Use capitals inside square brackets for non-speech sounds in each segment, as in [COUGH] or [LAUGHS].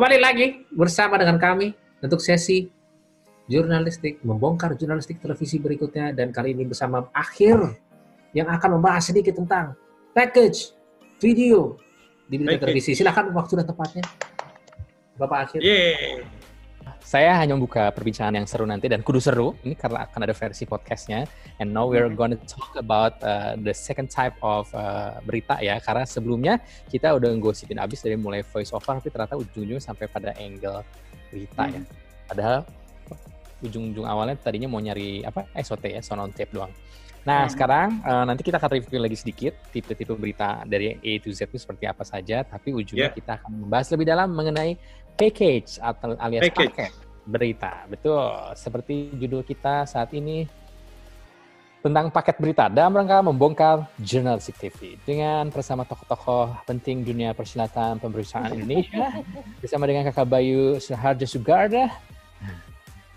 Kembali lagi bersama dengan kami untuk sesi jurnalistik, membongkar jurnalistik televisi berikutnya dan kali ini bersama Akhir yang akan membahas sedikit tentang package video di berita televisi. Silahkan waktu dan tempatnya. Bapak Akhir. Yeay. Saya hanya membuka perbincangan yang seru nanti dan kudu seru. Ini karena akan ada versi podcastnya. And now we're gonna talk about uh, the second type of uh, berita ya. Karena sebelumnya kita udah ngosipin abis dari mulai voice over, tapi ternyata ujung-ujungnya sampai pada angle berita ya. Padahal ujung-ujung awalnya tadinya mau nyari apa SOT ya, sound on tape doang. Nah, hmm. sekarang uh, nanti kita akan review lagi sedikit tipe-tipe berita dari A to Z itu seperti apa saja, tapi ujungnya yeah. kita akan membahas lebih dalam mengenai package atau alias package. paket berita. Betul, seperti judul kita saat ini tentang paket berita dalam rangka membongkar Journalistic TV dengan bersama tokoh-tokoh penting dunia persilatan pemberitaan Indonesia [LAUGHS] bersama dengan kakak Bayu Suharjo Sugarda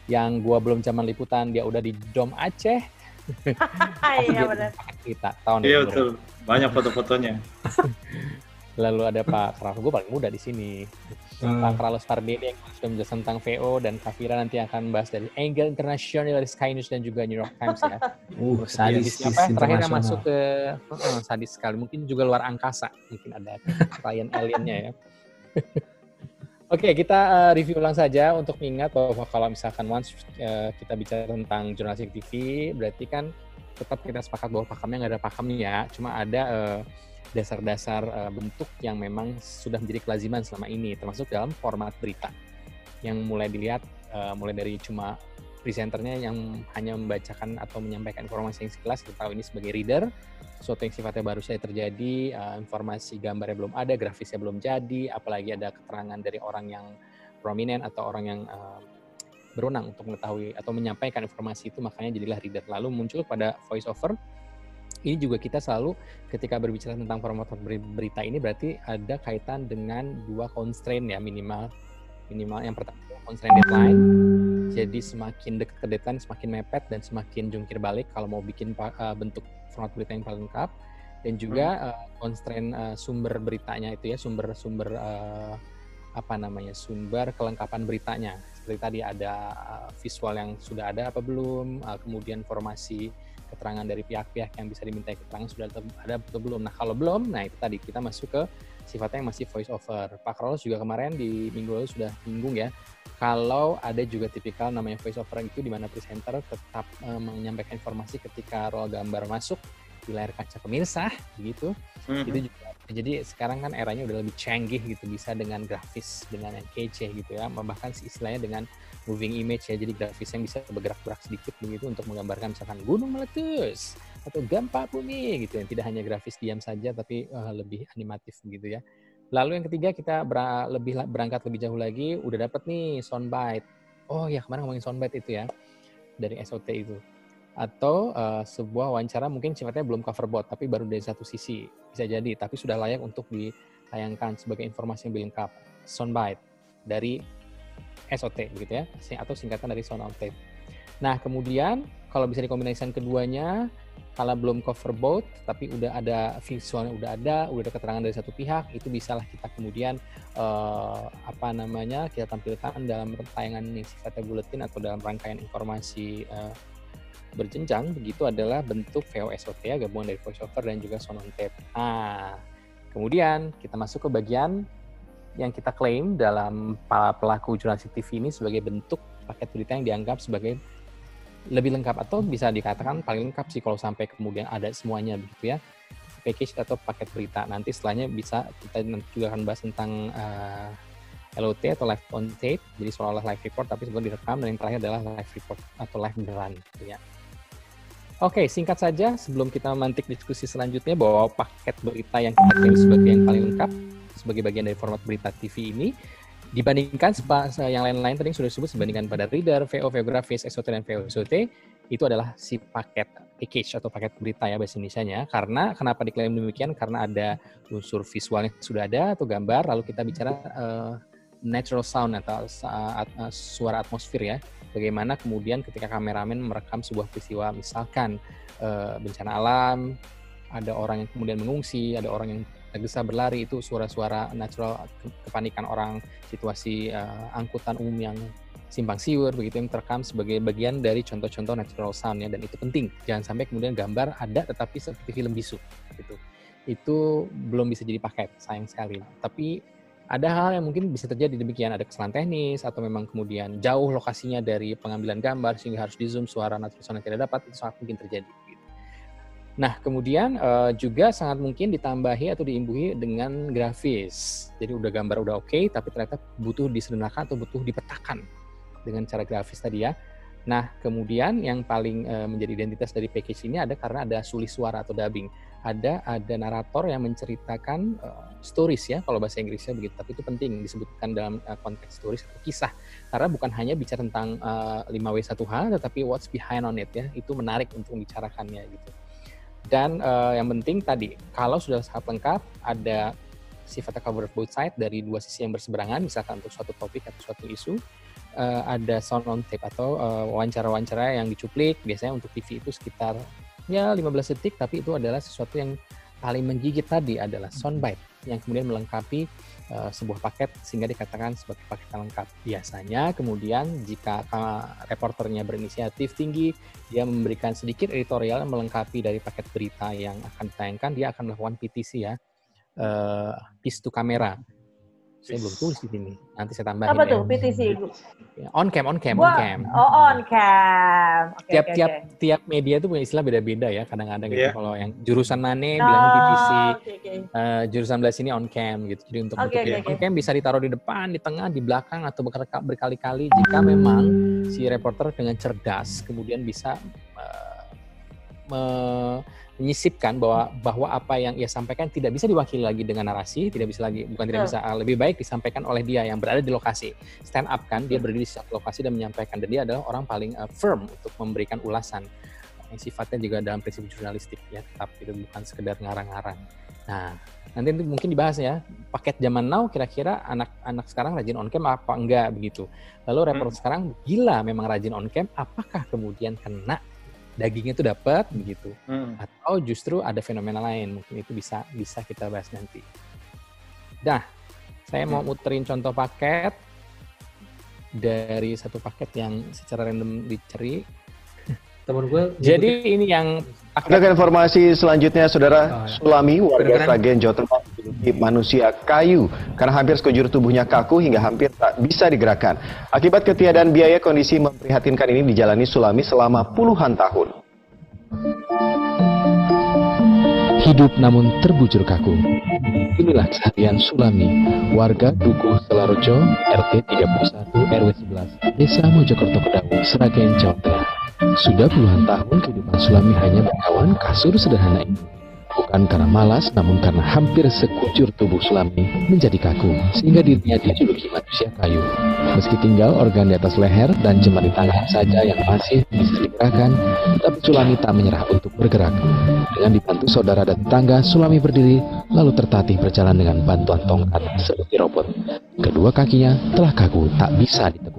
yang gua belum zaman liputan dia udah di Dom Aceh. [LAUGHS] Iya benar. kita tahun iya betul. Banyak foto-fotonya. [LAUGHS] Lalu ada Pak Carlos gue paling muda di sini hmm. Pak Carlos Pardini yang sudah menjelaskan tentang VO dan Kafira nanti akan bahas dari angle internasional dari Sky News dan juga New York Times ya. [LAUGHS] Uh, sadis apa terakhir masuk ke uh, sadis sekali. Mungkin juga luar angkasa. Mungkin ada [LAUGHS] klien aliennya ya. [LAUGHS] Oke, okay, kita uh, review ulang saja untuk mengingat bahwa kalau misalkan once uh, kita bicara tentang jurnalistik TV, berarti kan tetap kita sepakat bahwa pakemnya nggak ada pakemnya, ya, cuma ada uh, dasar-dasar uh, bentuk yang memang sudah menjadi kelaziman selama ini, termasuk dalam format berita yang mulai dilihat uh, mulai dari cuma presenternya yang hanya membacakan atau menyampaikan informasi yang sekilas, kita tahu ini sebagai reader, sesuatu yang sifatnya baru saja terjadi, uh, informasi gambarnya belum ada, grafisnya belum jadi, apalagi ada keterangan dari orang yang prominent atau orang yang uh, berwenang untuk mengetahui atau menyampaikan informasi itu, makanya jadilah reader. Lalu muncul pada voice over ini juga kita selalu ketika berbicara tentang format berita ini berarti ada kaitan dengan dua constraint ya minimal minimal yang pertama constraint deadline. Jadi semakin dekat ke deadline semakin mepet dan semakin jungkir balik kalau mau bikin uh, bentuk format berita yang paling lengkap. Dan juga uh, constraint uh, sumber beritanya itu ya sumber-sumber uh, apa namanya sumber kelengkapan beritanya. Seperti tadi ada uh, visual yang sudah ada apa belum uh, kemudian formasi keterangan dari pihak-pihak yang bisa diminta keterangan sudah ada atau belum. Nah kalau belum, nah itu tadi kita masuk ke sifatnya yang masih voice over. Pak Carlos juga kemarin di minggu lalu sudah minggung ya, kalau ada juga tipikal namanya voice over itu di mana presenter tetap uh, menyampaikan informasi ketika roll gambar masuk di layar kaca pemirsa, begitu. Mm-hmm. Itu juga jadi sekarang kan eranya udah lebih canggih gitu, bisa dengan grafis dengan yang kece gitu ya, bahkan istilahnya dengan moving image ya, jadi grafis yang bisa bergerak-gerak sedikit begitu untuk menggambarkan misalkan gunung meletus atau gempa bumi gitu yang tidak hanya grafis diam saja tapi uh, lebih animatif begitu ya. Lalu yang ketiga kita ber lebih berangkat lebih jauh lagi udah dapat nih soundbite. Oh ya kemarin ngomongin soundbite itu ya dari SOT itu. Atau uh, sebuah wawancara mungkin sifatnya belum cover bot tapi baru dari satu sisi bisa jadi tapi sudah layak untuk ditayangkan sebagai informasi yang lebih lengkap. Soundbite dari SOT begitu ya atau singkatan dari sound on tape. Nah kemudian kalau bisa dikombinasikan keduanya kalau belum cover both tapi udah ada visualnya udah ada udah ada keterangan dari satu pihak itu bisalah kita kemudian uh, apa namanya kita tampilkan dalam tayangan yang sifatnya buletin atau dalam rangkaian informasi uh, berjenjang begitu adalah bentuk VOSOT ya gabungan dari voiceover dan juga sound on tape. Nah, kemudian kita masuk ke bagian yang kita klaim dalam pelaku jurnalistik TV ini sebagai bentuk paket berita yang dianggap sebagai lebih lengkap atau bisa dikatakan paling lengkap sih kalau sampai kemudian ada semuanya begitu ya. Package atau paket berita. Nanti setelahnya bisa kita juga akan bahas tentang uh, eh, LOT atau live on tape. Jadi seolah-olah live report tapi sebenarnya direkam dan yang terakhir adalah live report atau live beneran gitu ya Oke, singkat saja sebelum kita memantik diskusi selanjutnya bahwa paket berita yang kita klaim sebagai yang paling lengkap sebagai bagian dari format berita TV ini dibandingkan yang lain-lain tadi sudah disebut dibandingkan pada reader, VO, VO grafis, SOT dan VO SOT itu adalah si paket package atau paket berita ya bahasa Indonesia-nya. Karena kenapa diklaim demikian? Karena ada unsur visualnya sudah ada atau gambar, lalu kita bicara uh, natural sound atau uh, suara atmosfer ya. Bagaimana kemudian ketika kameramen merekam sebuah peristiwa, misalkan uh, bencana alam, ada orang yang kemudian mengungsi, ada orang yang tergesa berlari itu suara-suara natural kepanikan orang, situasi uh, angkutan umum yang simpang siur begitu yang terekam sebagai bagian dari contoh-contoh natural sound ya dan itu penting. Jangan sampai kemudian gambar ada tetapi seperti film bisu gitu. Itu belum bisa jadi paket, sayang sekali. Tapi ada hal yang mungkin bisa terjadi demikian, ada kesalahan teknis atau memang kemudian jauh lokasinya dari pengambilan gambar sehingga harus di zoom suara yang tidak dapat itu sangat mungkin terjadi. Gitu. Nah kemudian uh, juga sangat mungkin ditambahi atau diimbuhi dengan grafis. Jadi udah gambar udah oke, okay, tapi ternyata butuh disederhanakan atau butuh dipetakan dengan cara grafis tadi ya. Nah, kemudian yang paling uh, menjadi identitas dari package ini ada karena ada sulis suara atau dubbing. Ada ada narator yang menceritakan uh, stories ya kalau bahasa Inggrisnya begitu. Tapi itu penting disebutkan dalam uh, konteks stories atau kisah. Karena bukan hanya bicara tentang uh, 5W1H tetapi what's behind on it ya. Itu menarik untuk membicarakannya gitu. Dan uh, yang penting tadi kalau sudah sangat lengkap ada sifatnya cover both side dari dua sisi yang berseberangan misalkan untuk suatu topik atau suatu isu uh, ada sound on tape atau uh, wawancara-wawancara yang dicuplik biasanya untuk TV itu sekitar ya 15 detik tapi itu adalah sesuatu yang paling menggigit tadi adalah soundbite yang kemudian melengkapi uh, sebuah paket sehingga dikatakan sebagai paket yang lengkap. Biasanya kemudian jika uh, reporternya berinisiatif tinggi, dia memberikan sedikit editorial yang melengkapi dari paket berita yang akan ditayangkan, dia akan melakukan PTC ya, uh, piece to camera saya belum tulis di sini. Nanti saya tambahin. Apa tuh PTC? Ya, on cam, on cam, Wah, on cam. Oh, on cam. Okay, tiap okay, tiap okay. tiap media itu punya istilah beda-beda ya. Kadang-kadang yeah. gitu. Iya. Kalau yang jurusan mana oh, bilang PTC, okay, okay. Uh, jurusan belah sini on cam gitu. Jadi untuk okay, okay, okay. on cam bisa ditaruh di depan, di tengah, di belakang atau berkali-kali jika memang si reporter dengan cerdas kemudian bisa menyisipkan bahwa bahwa apa yang ia sampaikan tidak bisa diwakili lagi dengan narasi, tidak bisa lagi bukan tidak bisa uh, lebih baik disampaikan oleh dia yang berada di lokasi. Stand up kan dia berdiri di satu lokasi dan menyampaikan dan dia adalah orang paling uh, firm untuk memberikan ulasan yang sifatnya juga dalam prinsip jurnalistik ya, tetap itu bukan sekedar ngarang-ngarang. Nah, nanti mungkin dibahas ya paket zaman now kira-kira anak-anak sekarang rajin on cam apa enggak begitu. Lalu report hmm. sekarang gila memang rajin on cam, apakah kemudian kena dagingnya itu dapat begitu hmm. atau justru ada fenomena lain mungkin itu bisa bisa kita bahas nanti. Dah, saya mau muterin contoh paket dari satu paket yang secara random dicari. Temen gue. Jadi ini yang ada informasi selanjutnya, Saudara oh, ya. Sulami, warga Sragen, Jawa Tengah, manusia kayu karena hampir sekujur tubuhnya kaku hingga hampir tak bisa digerakkan. Akibat ketiadaan biaya, kondisi memprihatinkan ini dijalani Sulami selama puluhan tahun. Hidup namun terbujur kaku. Inilah keseharian Sulami, warga Dukuh Selarojo, RT 31 RW 11, Desa Mojokerto Kedawu, Sragen, Jawa Tengah. Sudah puluhan tahun kehidupan Sulami hanya berkawan kasur sederhana ini. Bukan karena malas, namun karena hampir sekujur tubuh Sulami menjadi kaku, sehingga dirinya dijuluki manusia kayu. Meski tinggal organ di atas leher dan cuma di tangan saja yang masih bisa digerakkan, tapi Sulami tak menyerah untuk bergerak. Dengan dibantu saudara dan tetangga, Sulami berdiri, lalu tertatih berjalan dengan bantuan tongkat seperti robot. Kedua kakinya telah kaku, tak bisa ditekuk.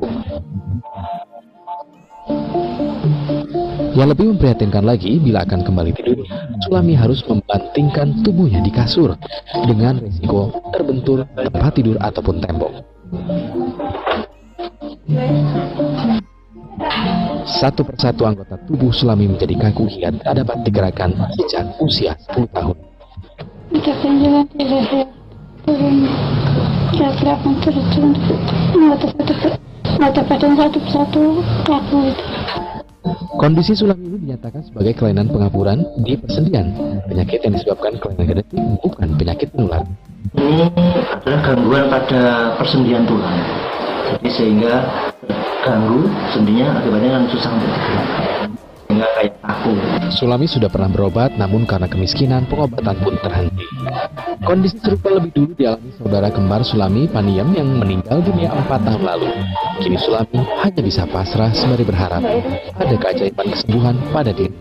Yang lebih memprihatinkan lagi, bila akan kembali tidur, Sulami harus membantingkan tubuhnya di kasur dengan risiko terbentur tempat tidur ataupun tembok. Satu persatu anggota tubuh Sulami menjadi kaku hingga tak dapat digerakkan sejak usia 10 tahun. Satu persatu kaku itu. Kondisi sulam ini dinyatakan sebagai kelainan pengapuran di persendian. Penyakit yang disebabkan kelainan genetik bukan penyakit menular. Ini adalah gangguan pada persendian tulang. Jadi sehingga ganggu sendinya akibatnya kan susah untuk bergerak sehingga kayak. Sulami sudah pernah berobat, namun karena kemiskinan, pengobatan pun terhenti. Kondisi serupa lebih dulu dialami saudara kembar Sulami, Paniem, yang meninggal dunia empat tahun lalu. Kini Sulami hanya bisa pasrah sembari berharap ada keajaiban kesembuhan pada diri.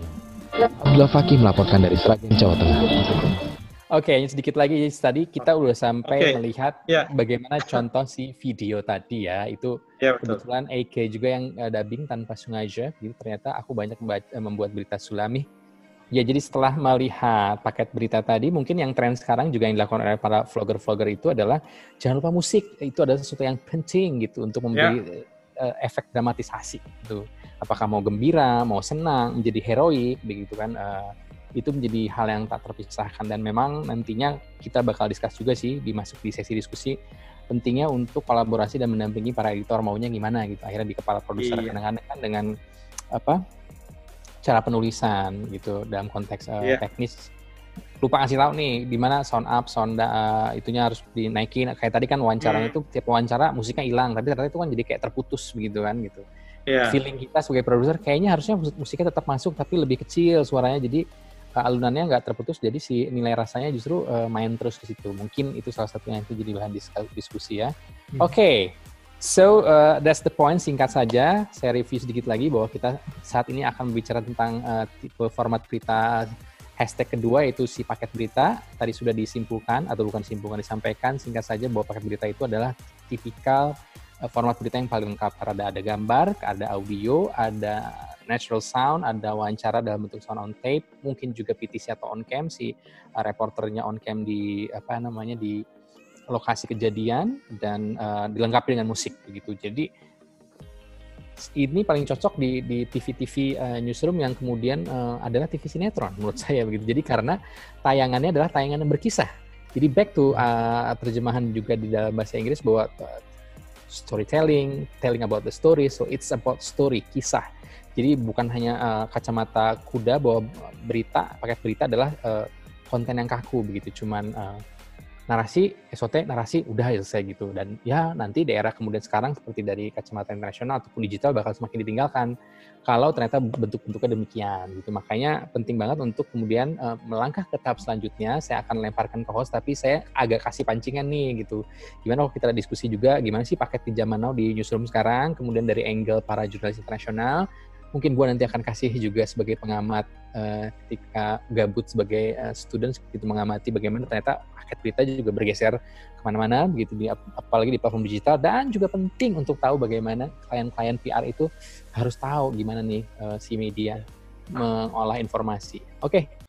Abdullah Fakih melaporkan dari Sragen, Jawa Tengah. Oke, okay, sedikit lagi tadi kita udah sampai okay. melihat yeah. bagaimana contoh si video tadi ya. Itu yeah, betul. kebetulan AK juga yang uh, dubbing tanpa sengaja. Jadi ternyata aku banyak membaca, membuat berita Sulami Ya, jadi setelah melihat paket berita tadi, mungkin yang tren sekarang juga yang dilakukan oleh para vlogger-vlogger itu adalah jangan lupa musik. Itu adalah sesuatu yang penting gitu untuk memberi yeah. Ya. uh, efek dramatisasi gitu. Apakah mau gembira, mau senang, menjadi heroik begitu kan. Uh, itu menjadi hal yang tak terpisahkan dan memang nantinya kita bakal diskus juga sih dimasuk di sesi diskusi pentingnya untuk kolaborasi dan mendampingi para editor maunya gimana gitu akhirnya di kepala produser iya. kadang-kadang kan dengan apa cara penulisan gitu dalam konteks uh, yeah. teknis lupa ngasih tahu nih di mana sound up, sound uh, itunya harus dinaikin. Kayak tadi kan wawancaranya hmm. itu tiap wawancara musiknya hilang, tapi ternyata itu kan jadi kayak terputus begitu kan gitu. Yeah. Feeling kita sebagai produser kayaknya harusnya musiknya tetap masuk tapi lebih kecil suaranya jadi alunannya nggak terputus jadi si nilai rasanya justru uh, main terus di situ. Mungkin itu salah satunya itu jadi bahan diskusi ya. Hmm. Oke. Okay. So uh, that's the point. Singkat saja, saya review sedikit lagi bahwa kita saat ini akan berbicara tentang uh, tipe format berita hashtag kedua yaitu si paket berita. Tadi sudah disimpulkan atau bukan simpulkan disampaikan. Singkat saja bahwa paket berita itu adalah tipikal uh, format berita yang paling lengkap. Ada ada gambar, ada audio, ada natural sound, ada wawancara dalam bentuk sound on tape, mungkin juga PTC atau on cam si uh, reporternya on cam di apa namanya di lokasi kejadian dan uh, dilengkapi dengan musik begitu. Jadi ini paling cocok di di TV-TV uh, newsroom yang kemudian uh, adalah TV sinetron menurut [LAUGHS] saya begitu. Jadi karena tayangannya adalah tayangan yang berkisah. Jadi back to uh, terjemahan juga di dalam bahasa Inggris bahwa uh, storytelling, telling about the story, so it's about story, kisah. Jadi bukan hanya uh, kacamata kuda bahwa berita, paket berita adalah uh, konten yang kaku begitu, cuman uh, narasi SOT narasi udah selesai gitu. Dan ya nanti daerah kemudian sekarang seperti dari kacamata internasional ataupun digital bakal semakin ditinggalkan kalau ternyata bentuk-bentuknya demikian gitu. Makanya penting banget untuk kemudian uh, melangkah ke tahap selanjutnya. Saya akan lemparkan ke host tapi saya agak kasih pancingan nih gitu. Gimana kalau kita diskusi juga gimana sih paket di now di newsroom sekarang kemudian dari angle para jurnalis internasional mungkin gue nanti akan kasih juga sebagai pengamat uh, ketika gabut sebagai uh, student gitu mengamati bagaimana ternyata paket berita juga bergeser ke mana-mana begitu di apalagi di platform digital. Dan juga penting untuk tahu bagaimana klien-klien PR itu harus tahu gimana nih uh, si media mengolah informasi. Oke, okay,